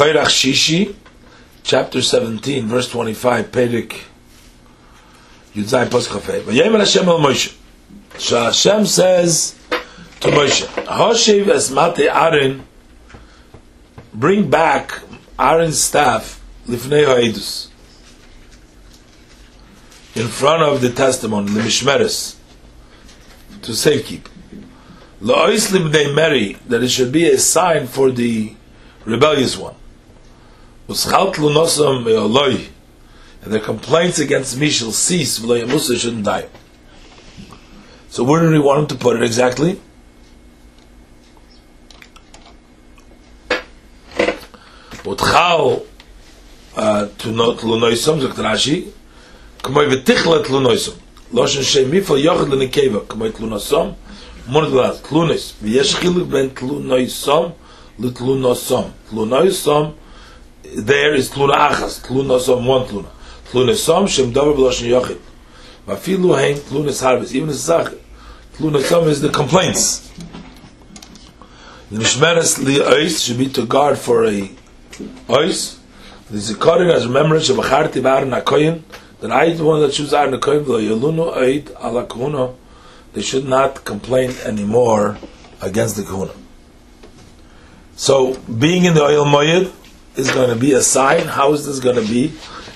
Koirach Shishi, chapter 17, verse 25, Perik Yudzai Poskafei. Vayemer Hashem el Moshe. So Hashem says to Moshe, Hoshev es mate Aaron, bring back Aaron's staff, Lifnei Ha'edus, in front of the testimony, the Mishmeres, to safekeep. La'ois libnei Mary, that it should be a sign for the rebellious one. was halt lo nosam loy. And their complaints against me shall cease will i must die. So where do we want to put it exactly? But how uh, to not lo nosam the trashi come we tikh lo nosam. Lo she she me for yoch lo nikeva come lo nosam mord la lo nos yesh khil ben tlo nosam lo lo nosam. Lo there is tluna achas, tlunosam, one tluna. Tlunosam, shem dover b'loshen yochid. Vafilu hein tlunis harvest, even the sach, tlunosam is the complaints. The Mishmeres li ois should be to guard for a ois. The Zikarin as remembrance of a Acharti Ba'ar Nakoyin, that I the one that choose Aaron Nakoyin, v'lo yelunu oid ala kahuna, they should not complain anymore against the kahuna. So, being in the oil moyed is going to be a sign. How is this going to be?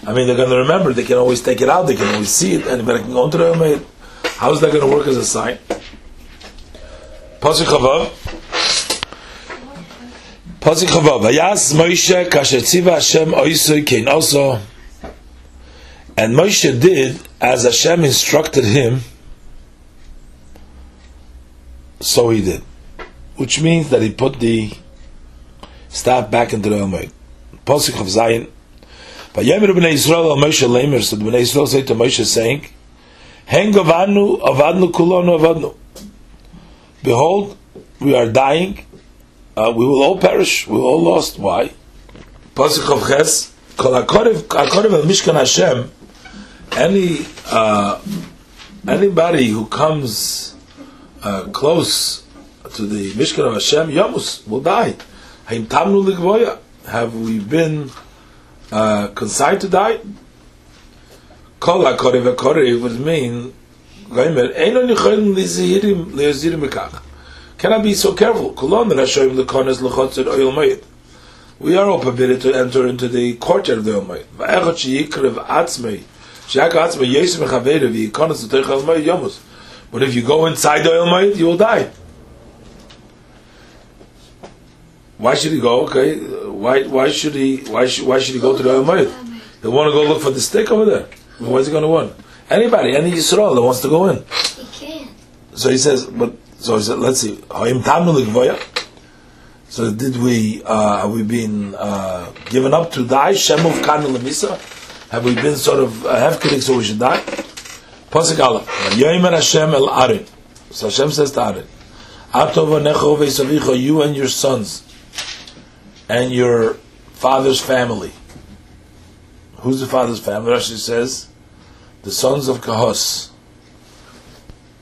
I mean, they're going to remember. They can always take it out. They can always see it. Anybody can go into the moyed. How is that going to work as a sign? Pasuk Chavav. Pasuk Chavav. Vayas Moshe kasher tziva Hashem oisoi kein also. And Moshe did as Hashem instructed him. So he did, which means that he put the staff back into the Elmoid. Pasuk of Zion. Vayemer b'nei Yisrael al Moshe Lamer. So the b'nei Yisrael say to Moshe, saying, "Heng avadnu, avadnu kulonu avadnu." Behold, we are dying. Uh, we will all perish. We will all lost. Why? Pasuk of Ches. Kol hakorev al Mishkan Hashem. Any uh, anybody who comes uh, close to the Mishkan of Hashem, Yamus will die. Haim tamnu ligvoya. Have we been uh, consigned to die? Kol hakorev would mean. Cannot be so careful. Rashoyim lekones lechotzed oil. We are all permitted to enter into the courtyard of the mayit. Va'echot atzmei. Atzmei yomus. But if you go inside the mayit, you will die. Why should he go? Okay, why why should he why should why should he go to the oil mayit? He'll want to go look for the stick over there. Where's he going to want? Anybody, any Yisrael that wants to go in. He can't. So he says, but so he said, let's see. Hayim tamnu ligvoya. So did we uh, have we been uh, given up to die? Shem of kan lemisa. Have we been sort of uh, hefkedik so we should die? Pasuk Aleph. Yoimer Hashem el Arin. So Hashem says to Arin, Atov anecho veisavicha, you and your sons and your father's family. Who's the father's family? Rashi says the sons of Kahos,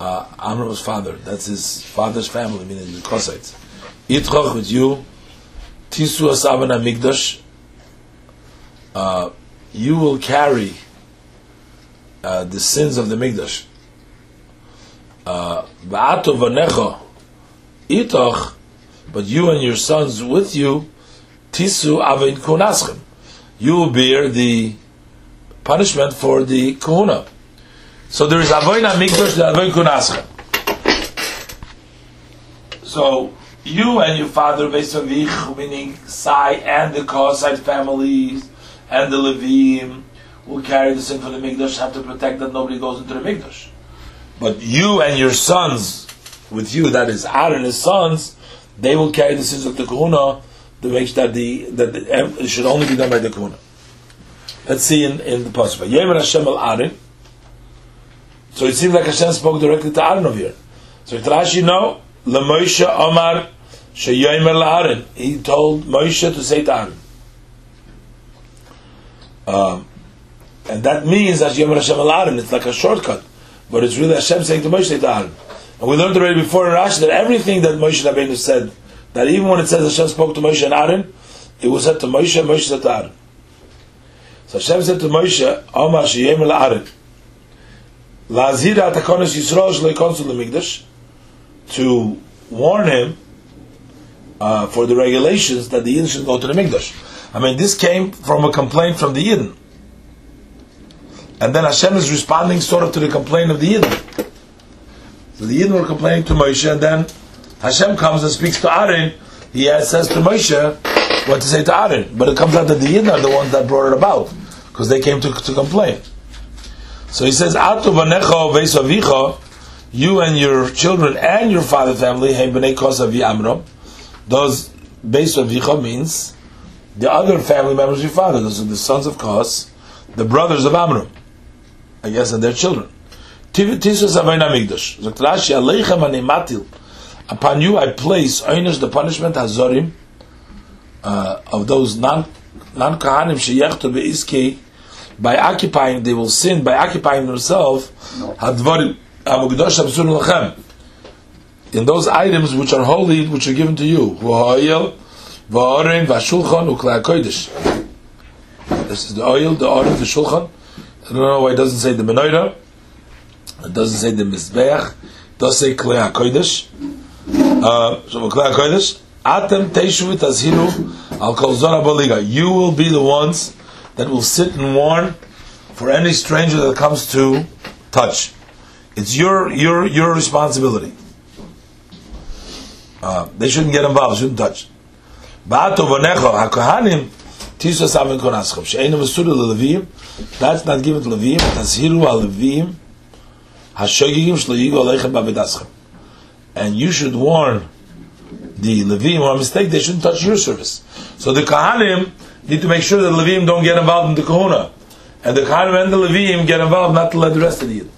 uh, Amram's father, that's his father's family, meaning the Kosites. Yitzchak with you, Tisu Asavana Mikdash, uh, you will carry uh, the sins of the Mikdash. Va'ato vanecha, itoch, but you and your sons with you, Tisu Avin Kunaschem. You will bear the punishment for the kahuna. So there is avoin mikdash, the avoin kunascha. So you and your father, Vesavich, meaning Sai and the Kosite families and the Levim will carry the sin for the mikdash, have to protect that nobody goes into the mikdash. But you and your sons, with you, that is Aaron and his sons, they will carry the sins of the kahuna to make sure that the that the, should only be done by the kahuna. Let's see in, in the Pasuk. Yemer Hashem al Aaron. So it seems like Hashem spoke directly to Aaron over here. So Rashi no, LeMoshe Omar Sheyemer Aaron. He told Moshe to say to Aaron. Um, and that means that Yemer Hashem al Aaron. It's like a shortcut, but it's really Hashem saying to Moshe to Aaron. And we learned already before in Rashi that everything that Moshe Rabbeinu said, that even when it says Hashem spoke to Moshe and Aaron, it was said to Moshe, Moshe said to Aaron. So Hashem said to Moshe, Omar sheyem la'arim. La'azira atakonis Yisrael shloi konsul l'mikdash, to warn him uh, for the regulations that the Yidden should go to the Mikdash. I mean, this came from a complaint from the Yidden. And then Hashem is responding sort of to the complaint of the Yidden. So the Yidden were complaining to Moshe, and then Hashem comes and speaks to Aaron. He says to Moshe what to say to Aaron. But it comes out that the Yidden are the ones that brought it about, because they came to, to complain. So he says, Atu vesavicha, you and your children and your father family, hey b'nei kosavi amram. Those base of Vicha means the other family members of your father. Those are the sons of Kos, the brothers of Amram. I guess, and their children. Upon you I place oinus the punishment hazorim uh, of those non non kahanim sheyechtu beiskei by occupying they will sin by occupying themselves hadvarim amugdosh absun lachem. In those items which are holy which are given to you v'ha'oil v'orin v'ashulchan u'klei kodesh this is the oil the oil the shulchan. I don't know why it doesn't say the menorah. It doesn't say the mizbeach. It does say klei kodesh atem teishu v'tazhiru al kol zora baliga you will be the ones that will sit and warn for any stranger that comes to touch. It's your your your responsibility. Uh, they shouldn't get involved, shouldn't touch. Ba'ato v'necho, ha-kohanim, tisu asavim konaschem, she'enu mesuru levim, that's not given to levim, tazhiru ha-levim, ha-shogigim shlo aleichem ba'vedaschem. And you should warn the Levim or a mistake, they shouldn't touch your service. So the Kohanim need to make sure that the Levim don't get involved in the Kahuna. And the Kohanim and the Levim get involved not to let the rest of the Yid.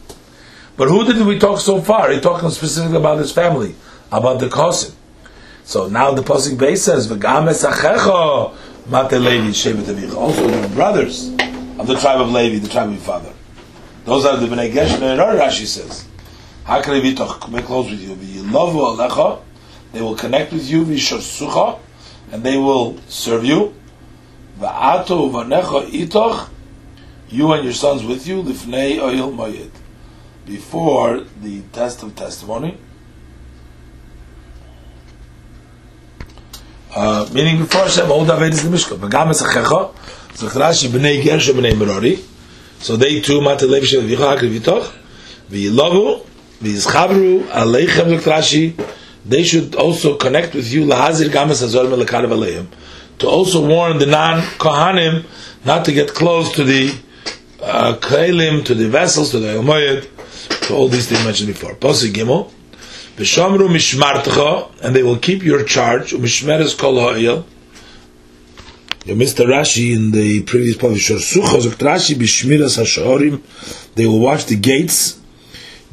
But who did we talk so far? He talking specifically about his family about the Kosim. So now the Pasuk base says, V'gam esachecho mate Levi. Also the brothers of the tribe of Levi, the tribe of father. Those are the Bnei Gershon and Rashi says. Hakre v'toch, come close with you. V'yilovu alecha, they will connect with you, v'shorsucha, and they will serve you. V'ato v'necha itoch, you and your sons with you, lifnei oil moyed. Before the test of testimony, Uh, meaning before Hashem, all the Mishkan. V'gam esachecha, so Rashi, b'nei Gersh, b'nei Merari, so they too, mata lev shem v'yicha hakri v'yilovu, v'yizchavru, aleichem, Rashi, they should also connect with you, lahazir gamas azor melekarev aleim, to also warn the non-Kohanim not to get close to the uh, to the vessels, to the Elmoyed, to all these things mentioned before. Pasuk Gimel, V'shamru mishmartcha, and they will keep your charge. Mishmeres kol ha'il. You missed the Rashi in the previous ha'shorim. They will watch the gates.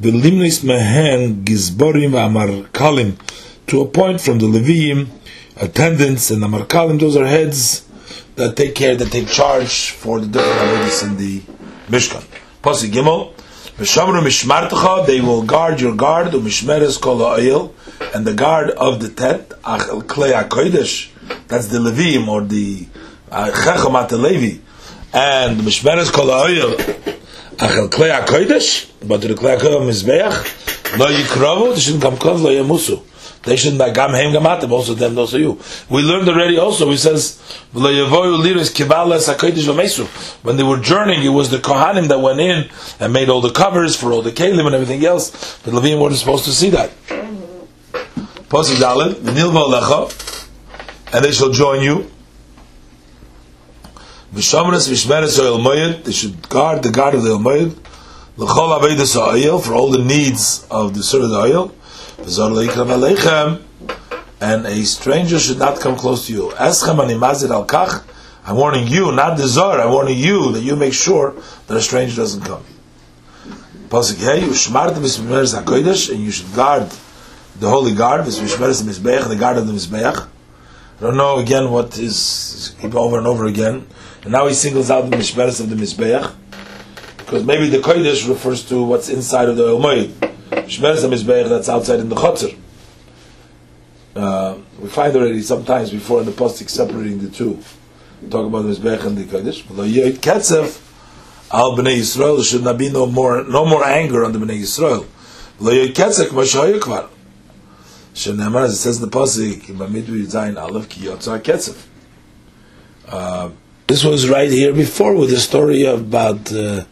V'limnis mehen gizborim v'amarkalim. To appoint from the Leviim, attendants and amarkalim, those are heads that take care, that take charge for the different avodas in the Mishkan. Pasuk Gimel. They will guard your guard, umishmeres kol oil, and the guard of the tent, achel klei kodesh. That's the Levim or the uh, Chechomat Levi, and mishmeres kol oil, achel klei kodesh. But the klei kodesh mizbeach, lo yikravu. They shouldn't come close. Lo yemusu. They shouldn't like gam hem gamatim. Also them, also you. We learned already. Also, he says when they were journeying, it was the kohanim that went in and made all the covers for all the kelim and everything else. But Levine wasn't supposed to see that. And they shall join you. They should guard the guard of the Elmoyed. For all the needs of the servant oil and a stranger should not come close to you. Eschem animazir al kach. I'm warning you, not the zar. I'm warning you that you make sure that a stranger doesn't come. Pasuk hey, ushmart mismeres hakodesh, and you should guard the holy guard, mismeres mizbeach, the guard of the mizbeach. I don't know again what is over and over again. And now he singles out the mishmeres of the mizbeach because maybe the kodesh refers to what's inside of the elmoid. Mishmeres the mizbeach that's outside in the chotzer. Uh, We find already sometimes before in the Pastik separating the two. Talk about the Mizbeach and the Kodesh. But the Ketzef, Al Bnei Yisrael, should not be no more, no more anger on the Bnei Yisrael. Lo Ketzef, Mashaya Kvar. Shenamar, as it says in the Pasik, in Bamidwi Aleph, Ki Yotzah Ketzef. This was right here before with the story about uh,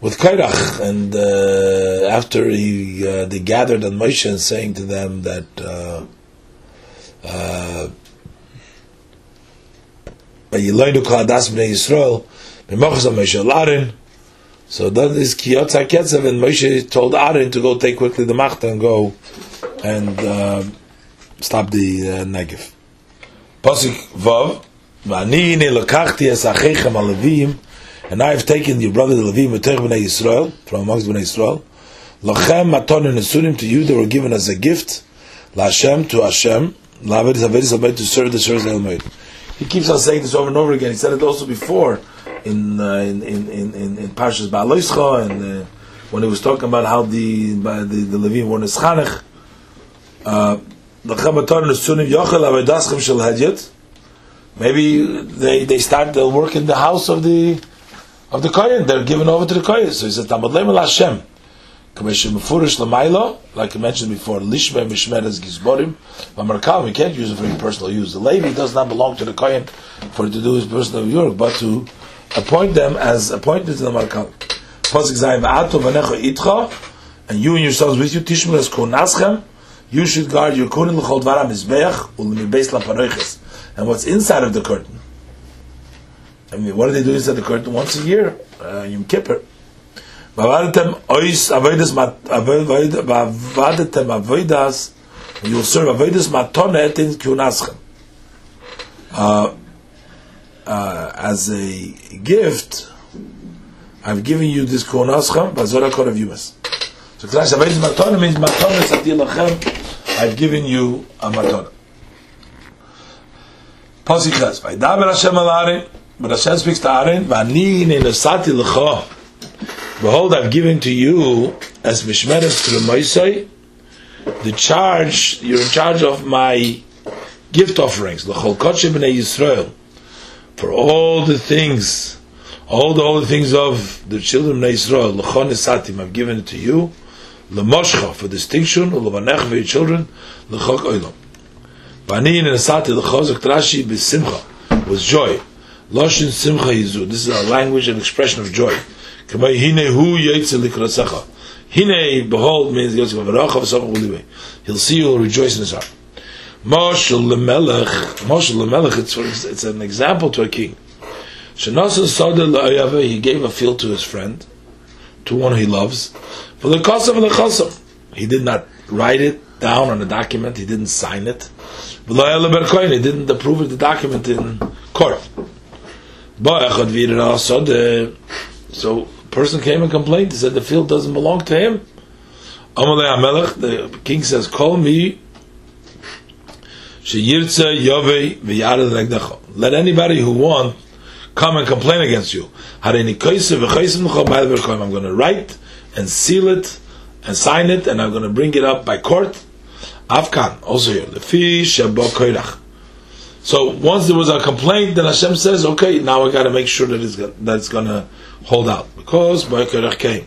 with Kairach, and uh, after he uh, they gathered on Moshe and saying to them that uh, uh, so that is Kiyotza Ketzef, and Moshe told Aaron to go take quickly the Machta and go and uh, stop the uh, negef. Pasuk Vav, V'ani lekachti es achechem alevim, and I have taken your brother the Levim Matech b'nei Yisrael, from amongst Yisrael, lachem maton and esurim to you, they were given as a gift, la'Hashem, to Hashem, la'avedis avedis avedis to serve the service of He keeps on saying this over and over again. He said it also before in uh, in in in in, in Parshas Ba'aloischa and uh, when he was talking about how the the, the Levim were neschanech. Uh, lachem maton and esurim yochel avedaschem shel hadyet. Maybe they, they start their work in the house of the of the kohen. They're given over to the kohen. So he says, "Tamad leimel Hashem." Like I mentioned before, lishme mishmeres gizborim. But we can't use it for your personal use. The Levi does not belong to the kohen for to do his personal work, but to appoint them as appointed to the markal. Pasuk zayin v'ato v'necho itcha, and you and yourselves with you tishmer as konaschem. You should guard your kohen l'chol dvaram mizbeach u'l'mibeis laparoiches and what's inside of the curtain. I mean, what do they do inside the curtain once a year? Uh, Yom Kippur. Vavadetem ois avodas vavadetem avodas. You will serve avodas matonet in kunaschem. Uh, uh, as a gift, I've given you this kunaschem, bazora kor of yumas. So, avodas matonet means matonet I've given you a matonet. Pasuk says, "Vaydaber Hashem al Aaron." But Hashem speaks to Aaron, "Vani nesati lecha." Behold, I've given to you as mishmeres to the Moisei the charge. You're in charge of my gift offerings, lechol kodesh b'nei Yisrael, for all the things, all the holy things of the children of Yisrael. Lechon nesatim, I've given it to you. Lemoshcha for distinction, ulevanech for your children, lechok oilam. Banin and Asati l'chozak Rashi b'simcha was joy. Loshin simcha yizu. This is a language and expression of joy. Kamay hine hu yetzel likrasecha. Hine behold means yetzel v'varacha v'samach ulibe. He'll see you, will rejoice in his heart. Moshel lemelech. Moshel lemelech. It's it's an example to a king. Shenasan sada la'ayave. He gave a field to his friend, to one he loves. For the kosav and the chosam. He did not write it down on a document. He didn't sign it. He didn't approve the document in court. So a person came and complained. He said the field doesn't belong to him. The king says, "Call me." Let anybody who want come and complain against you. I'm going to write and seal it and sign it, and I'm going to bring it up by court Afkan, also here. The fish So once there was a complaint, then Hashem says, okay, now I got to make sure that it's, that it's going to hold out. Because Bokerach came.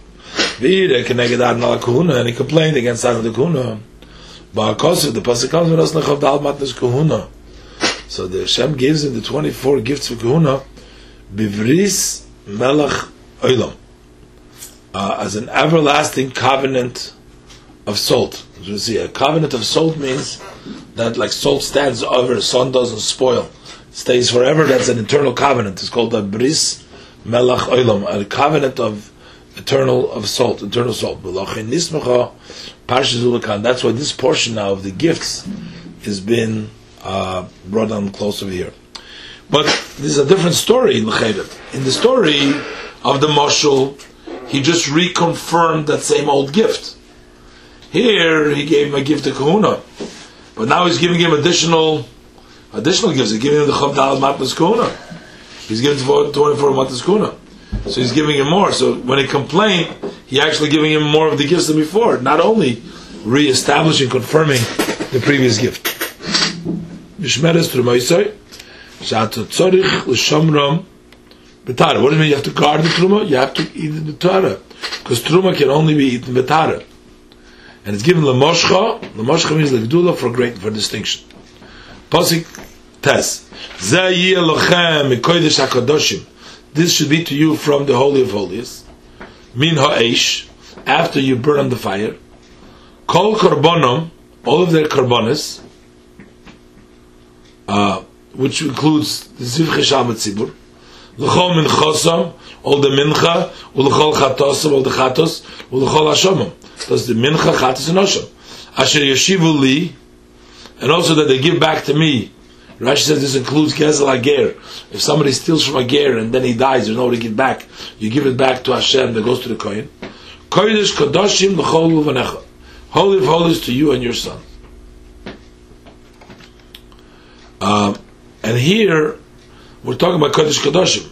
And he complained against Adam the Kahuna. But the Pasuk comes with us, Kahuna. So the Hashem gives him the 24 gifts of Kahuna, Bivris Melech Olam. Uh, as an everlasting covenant of salt. As we see, a covenant of salt means that like salt stands over, sun doesn't spoil, stays forever. That's an eternal covenant. It's called a bris melach olam, a covenant of eternal of salt, eternal salt. That's why this portion now of the gifts has been uh, brought on close over here. But this is a different story in the story of the marshal, he just reconfirmed that same old gift. Here he gave him a gift to Kahuna, but now he's giving him additional additional gifts. He's giving him the Chavdal Matnas Kahuna. He's giving him 24 Matnas Kahuna. So he's giving him more. So when he complained, he actually giving him more of the gifts than before. Not only re-establishing, confirming the previous gift. Mishmeres Trumoisoi, Shat Tzorich L'Shomrom B'Tara. What does it mean you have to guard the Truma? You have to eat the Tara. Because Truma can only be eaten B'Tara. And it's given L'Moshcha. L'Moshcha means L'Gdula for great, for distinction. Posik Tes. Yeh Lochem Mikoidesh HaKadoshim. This should be to you from the Holy of Holies. Min Ha'esh. After you burn on the fire. Kol Korbonom. All of their Korbonis. Uh, which includes the Ziv Chesham Tzibur. L'chol min chosam, all the mincha, u'l'chol chatosam, all the chatos, u'l'chol hashomam. That's the mincha, chatos, and osham. Asher yeshivu and also that they give back to me. Rashi says this includes gezel ager. If somebody steals from a ger and then he dies, there's nobody to give back. You give it back to Hashem that goes to the kohen. Kodesh kadoshim l'chol u'vanecha. Holy of holies to you and your son. Um, and here we're talking about Kodesh Kadoshim.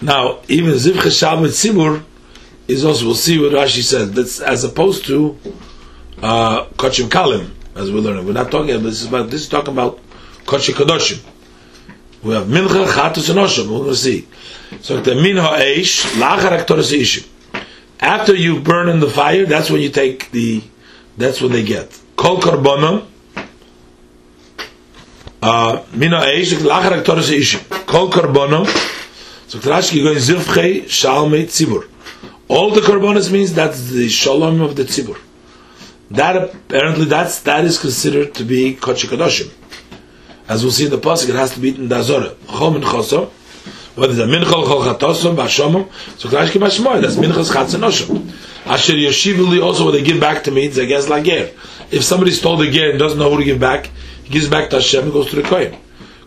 Now, even Ziv Cheshal Tzibur is also, we'll see what Rashi says, that's as opposed to uh, Kochim Kalim, as we're learning. We're not talking about this, is about, this is talking about Kodesh Kadoshim. We have Mincha, Chatus, and Oshim, we're going to see. So, the Mincha Eish, Lachar Aktoris Ishim. After you burn in the fire, that's when you take the, that's when they get. Kol Karbonah, mina eish lachar aktoris ish kol karbono so trash ki goin zirfche shalme tzibur. All the karbonos means that's the shalom of the tzibur. That apparently that's that is considered to be kodesh kadoshim as we'll see in the pasuk it has to be in the azora chom and chosom what is the mincha chol chatosom b'ashomim so trash ki mashmoy that's minchas chatz and oshom asher yeshivuli also what they give back to me it's against lager if somebody stole the ger and doesn't know who to give back he gives back to Hashem and goes to the Kohen.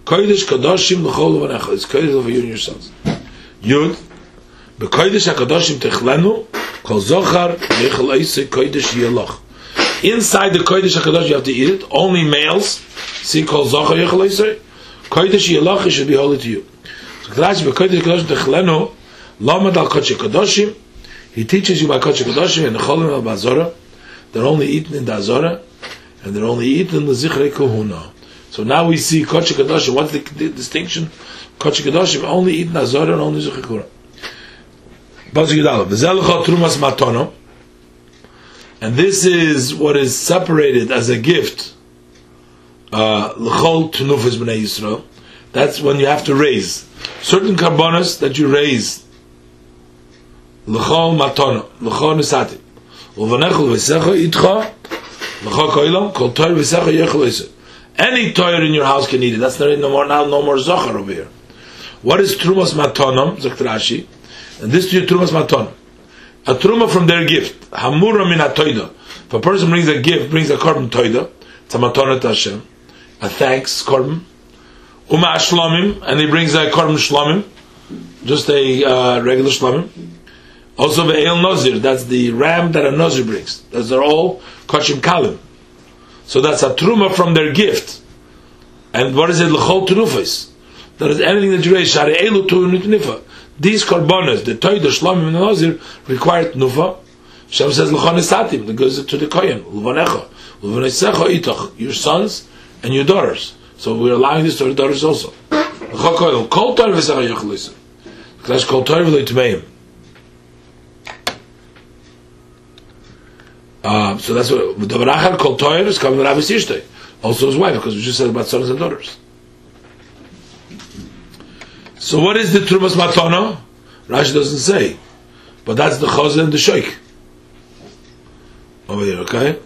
Koidish kadoshim lechol lo. It's koidish over you and yourselves. Yud. Be koidish hakadoshim techlenu, kol zohar bechol eise koidish yeloch. Inside the koidish hakadosh you have to eat it. Only males. See kol zohar yechol eise. Koidish yeloch should be holy to you. So kadash be koidish hakadoshim techlenu, lo med al kodshim kadoshim. He teaches you by kodshim kadoshim and nicholim al bazora. They're only eaten in the azora. And they're only eaten in the zichrei kuhunah. So now we see kodesh kadoshim. What's the, the distinction? Kodesh kadoshim only eaten azora and only matono. And this is what is separated as a gift. Uh, l'chol. That's when you have to raise certain carbonas that you raise. L'chol matono, l'chol nisati. Uvanechol v'secha itcha any toyer in your house can eat it. That's not no more now, no more zochar over here. What is trumas matonam? Rashi, and this to you trumas matonam. A truma from their gift. Hamura min atoida. If a person brings a gift, brings a korban toida, it's a matona to Hashem, a thanks korban. Uma shlomim, and he brings a korban shlomim, just a uh, regular shlomim. Also ve'el nozir, that's the ram that a nozir brings. Those are all kachim kalim. So that's a truma from their gift. And what is it? L'chol terufis. That is anything that you raise. Shari elu tu nifa. These korbanos, the toy, the shlomim, and the nazir, require nufa. Shem says l'chon esatim. That goes to the kohen. L'vanecha. L'vanesecha itoch. Your sons and your daughters. So we're allowing this to our daughters also. L'chol kohen. Kol tor v'secha yochlis. Because kol tor v'lo Uh, so that's what the Barachar called Toyer is coming with Rabbi also his wife, because we just said about sons and daughters. So what is the Trumas Matana? Rashi doesn't say, but that's the Chazan and the Sheikh over here. Okay.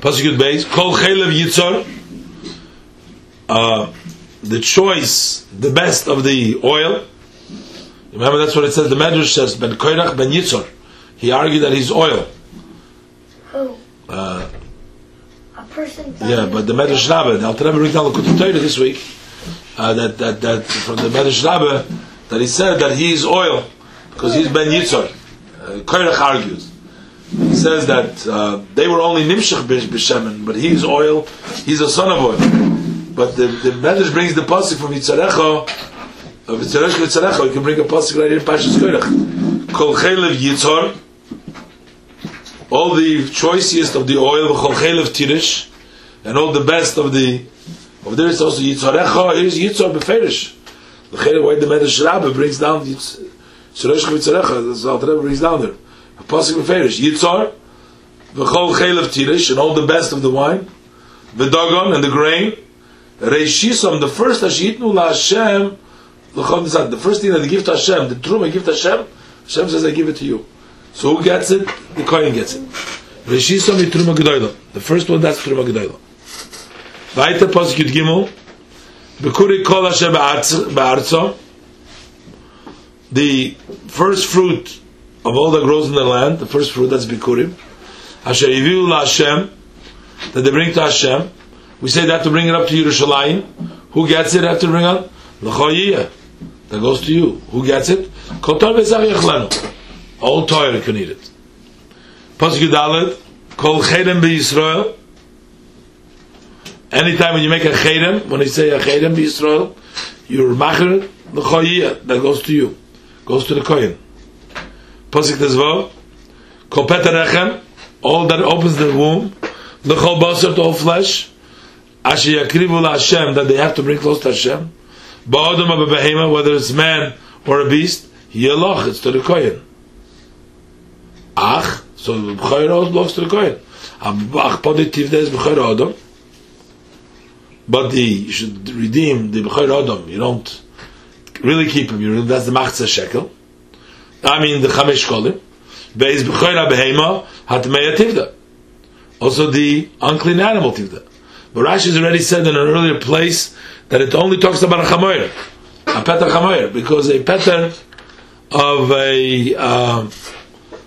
Pasuk base Kol Chelev Yitzor. Uh, the choice, the best of the oil. Remember, that's what it says. The Medrash says, "Ben Koirach Ben Yitzor." He argued that he's oil. Who? Uh, A person. yeah, but the Medrash Rabbah, the Alter Rebbe brings down the Kutub Torah this week, uh, that, that, that from the Medrash Rabbah, that he said that he is oil, because he's Ben Yitzor. Uh, argues. He says that uh, they were only Nimshach B'Shemen, but he's oil, he's a son of oil. But the, the Medrash brings the pasuk from Yitzarecha, of Yitzarecha Yitzarecha, you can bring a pasuk right here in Pashas Koirach. Kol Chelev Yitzor, all the choicest of the oil, Chol Chelev Tirish, and all the best of the over there it's also Yitzarecha is Yitzar Beferish. The Chere why the Medrash Rabbah brings down Yitzarecha Yitzarecha, that's all the Rebbe brings down there. A Pasuk Beferish, Yitzar, V'chol Chelev Tirish, and all the best of the wine, V'dagon, and the grain, Reishisam, the first Ashitnu La Hashem, the first thing that they give to Hashem, the Truma give to Hashem, Hashem says I give it to you. So who gets it? The Kohen gets it. Reishisam Truma Gedoyla. The first one, that's Truma Gedoyla. Weiter Pasuk Yud Gimel, Bekuri Kol Hashem Ba'arzo, the first fruit of all that grows in the land, the first fruit, that's Bikurim, Asher Yiviu La Hashem, that they bring to Hashem, we say that to bring it up to Yerushalayim. Who gets it after bring it? L'choyiyah. That goes to you. Who gets it? Kol Torah Bezach Yechlenu. All Torah can eat it. Pasuk Yudalet, Kol Chedem Yisrael. Anytime when you make a Chedem, when you say a Chedem Yisrael, you're Macher, L'choyiyah. That goes to you. Goes to the Kohen. Pasuk Tezvav, Kol Peter Rechem, all that opens the womb, L'chol Basar to all flesh, Asher Yakrivu Hashem, that they have to bring close to Hashem, Ba'odom behema, whether it's man or a beast, Yeloch, it's to the Kohen. Ach, so the B'chayr belongs to the Kohen. Ach, positive is B'chayr Odom, but the, you should redeem the B'chayr Odom, you don't really keep him, you, that's the Machzah Shekel, I mean the Chamesh Kolim, Beis B'chayr HaBehema, Hatmeya Tivda. Also the unclean animal Tivda. But Rashi has already said in an earlier place that it only talks about a chamoyer, a peter chamoyer, because a peter of a um,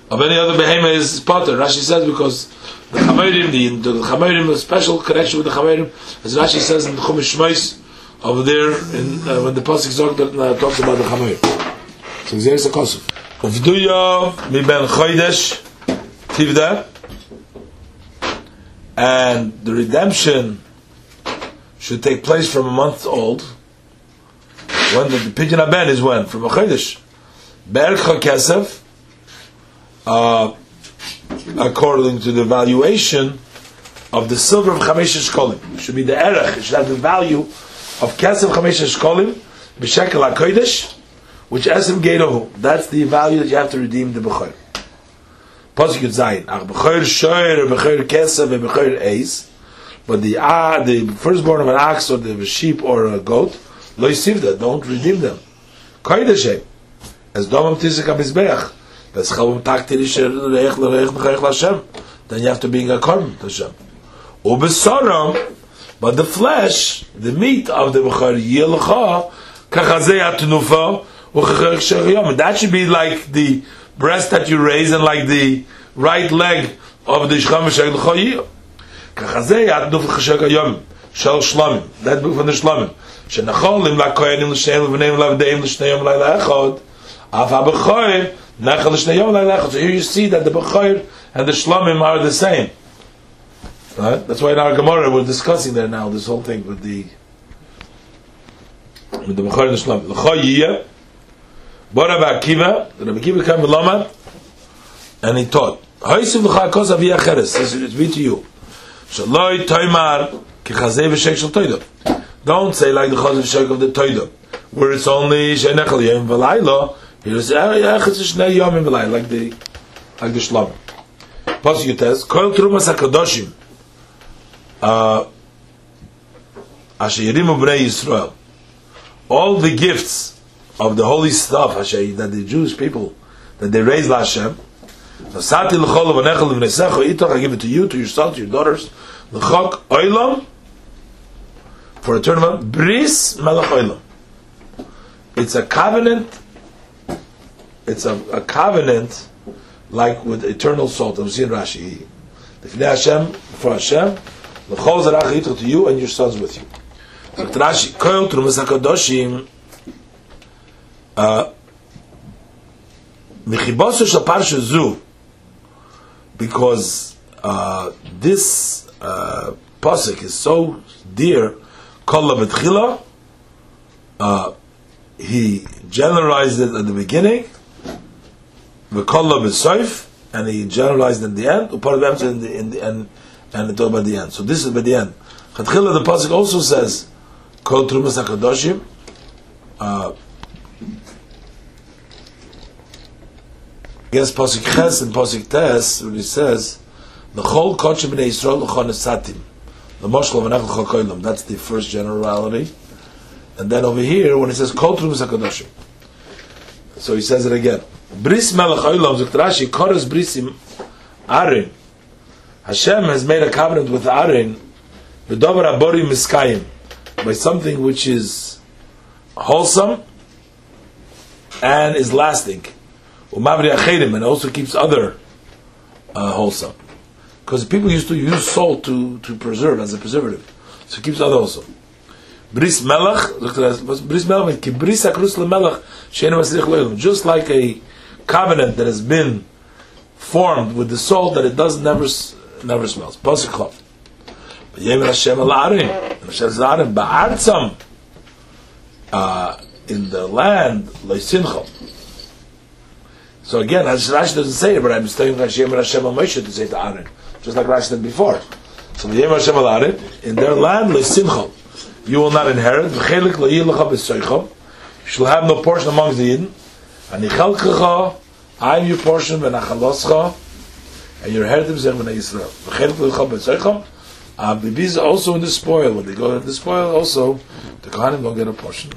of any other behemoth is potter. Rashi says because the chamoyerim, the, the a special connection with the chamoyerim, as Rashi says in the Chumash Shmais over there in, uh, when the pasuk uh, talks about the chamoyer. So there's a kosuf. Uvduya mi ben chodesh tivda and the redemption should take place from a month old. When the, the pigeon aben is when from a chodesh. Bercha kesef, uh, according to the valuation of the silver of chamesh shkolim, should be the erech. It should have the value of kesef chamesh shkolim b'shekel hakodesh, which esim geirohu. That's the value that you have to redeem the bechor. Pasuk Yud Zayin. Ach b'choyer shoyer, b'choyer kesef, and b'choyer eis. But the ah, the firstborn of an ox or the sheep or a goat, lo yisivda, don't redeem them. Koydeshem. As domam tisik ha-mizbeach. Das hob im Tag dir ich recht recht recht la schem. Dann ihr habt du bin gekommen, das schem. Ob es but the flesh, the meat of the Bukhar, yelcha, kach ze atnufa, u khakh shar yom. That should be like the breast that you raise and like the right leg of the shcham shel khoyi. Kach ze atnuf khashak yom, shel shlam. That be von der shlam. Shnachol im la kohen im shel vnem lav deim shnayom lay la khod. Af a nachal l'shneyom l'ayla So here you see that the b'choyer and the shlamim are the same. Right? That's why in our Gemara we're discussing there now this whole thing with the with the b'choyer and the shlamim. L'choyiyah Bar Rabbi Akiva, Rabbi Akiva came with Lama, and he taught. Ha'isiv l'cha kos avi acheres. This is read to you. Shaloi toimar ki chazei v'shek shel toido. Don't say like the chazei v'shek of the toido, where it's only she'nechel yom v'laylo, v'laylo, like the, like the shlom. Pasuk Yutes, koil trumas hakadoshim, uh, asher yirimu b'nei Yisrael, all the gifts of the holy stuff Hashem, that the Jewish people that they raise Hashem. I give it to you, to your sons, to your daughters. L'chok oilam for a tournament. Bris melech oilam. It's a covenant. It's a, a covenant like with eternal salt. I'm seeing Rashi. Lifnei Hashem for Hashem. L'chol zarach to you and your sons with you. Rashi koil trumas hakadoshim. Mechibosu shel parsha because uh, this uh, pasuk is so dear, kol uh, he generalized it at the beginning, v'kol b'soif, and he generalized in the end, upar in the in the end, and it all by the end. So this is by the end. Chatchila, the pasuk also says, "Kol trumas hakadoshim." Uh, against pasuk ches and pasuk tes, when he says, "The whole kochim b'nei Yisrael l'chon esatim." The moshel of anachal chakoylam. That's the first generality. And then over here, when it says "Kol trumas hakadoshim," so he says it again. Bris melech olam zuktrashi koros brisim arin. Hashem has made a covenant with Aaron, v'dover abori miskayim, by something which is wholesome and is lasting. Umavri acherim, and also keeps other uh, wholesome. Because people used to use salt to, to preserve as a preservative. So it keeps other wholesome. Bris melech, bris melech, bris akrus masrich. Just like a covenant that has been formed with the salt that it does never never smells. Pasuk Chav. V'yemer Hashem al Aaron. And Hashem Aaron ba'artzam uh, in the land leisincham. So again, as Rashi doesn't say it, but I'm telling Hashem and Hashem Moshe to say to Aaron, just like Rashi did before. So v'yemer Hashem al Aaron in their land leisincham. You will not inherit. V'chelik le'ilacha b'soicham. You shall have no portion amongst the Yidden. And ichalkecha, I your portion, v'nachaloscha, and your heritage is Bnei Yisrael. V'chelik le'ilacha b'soicham. Uh, the bees also in the spoil. When they go in the spoil, also the Kohanim don't get a portion.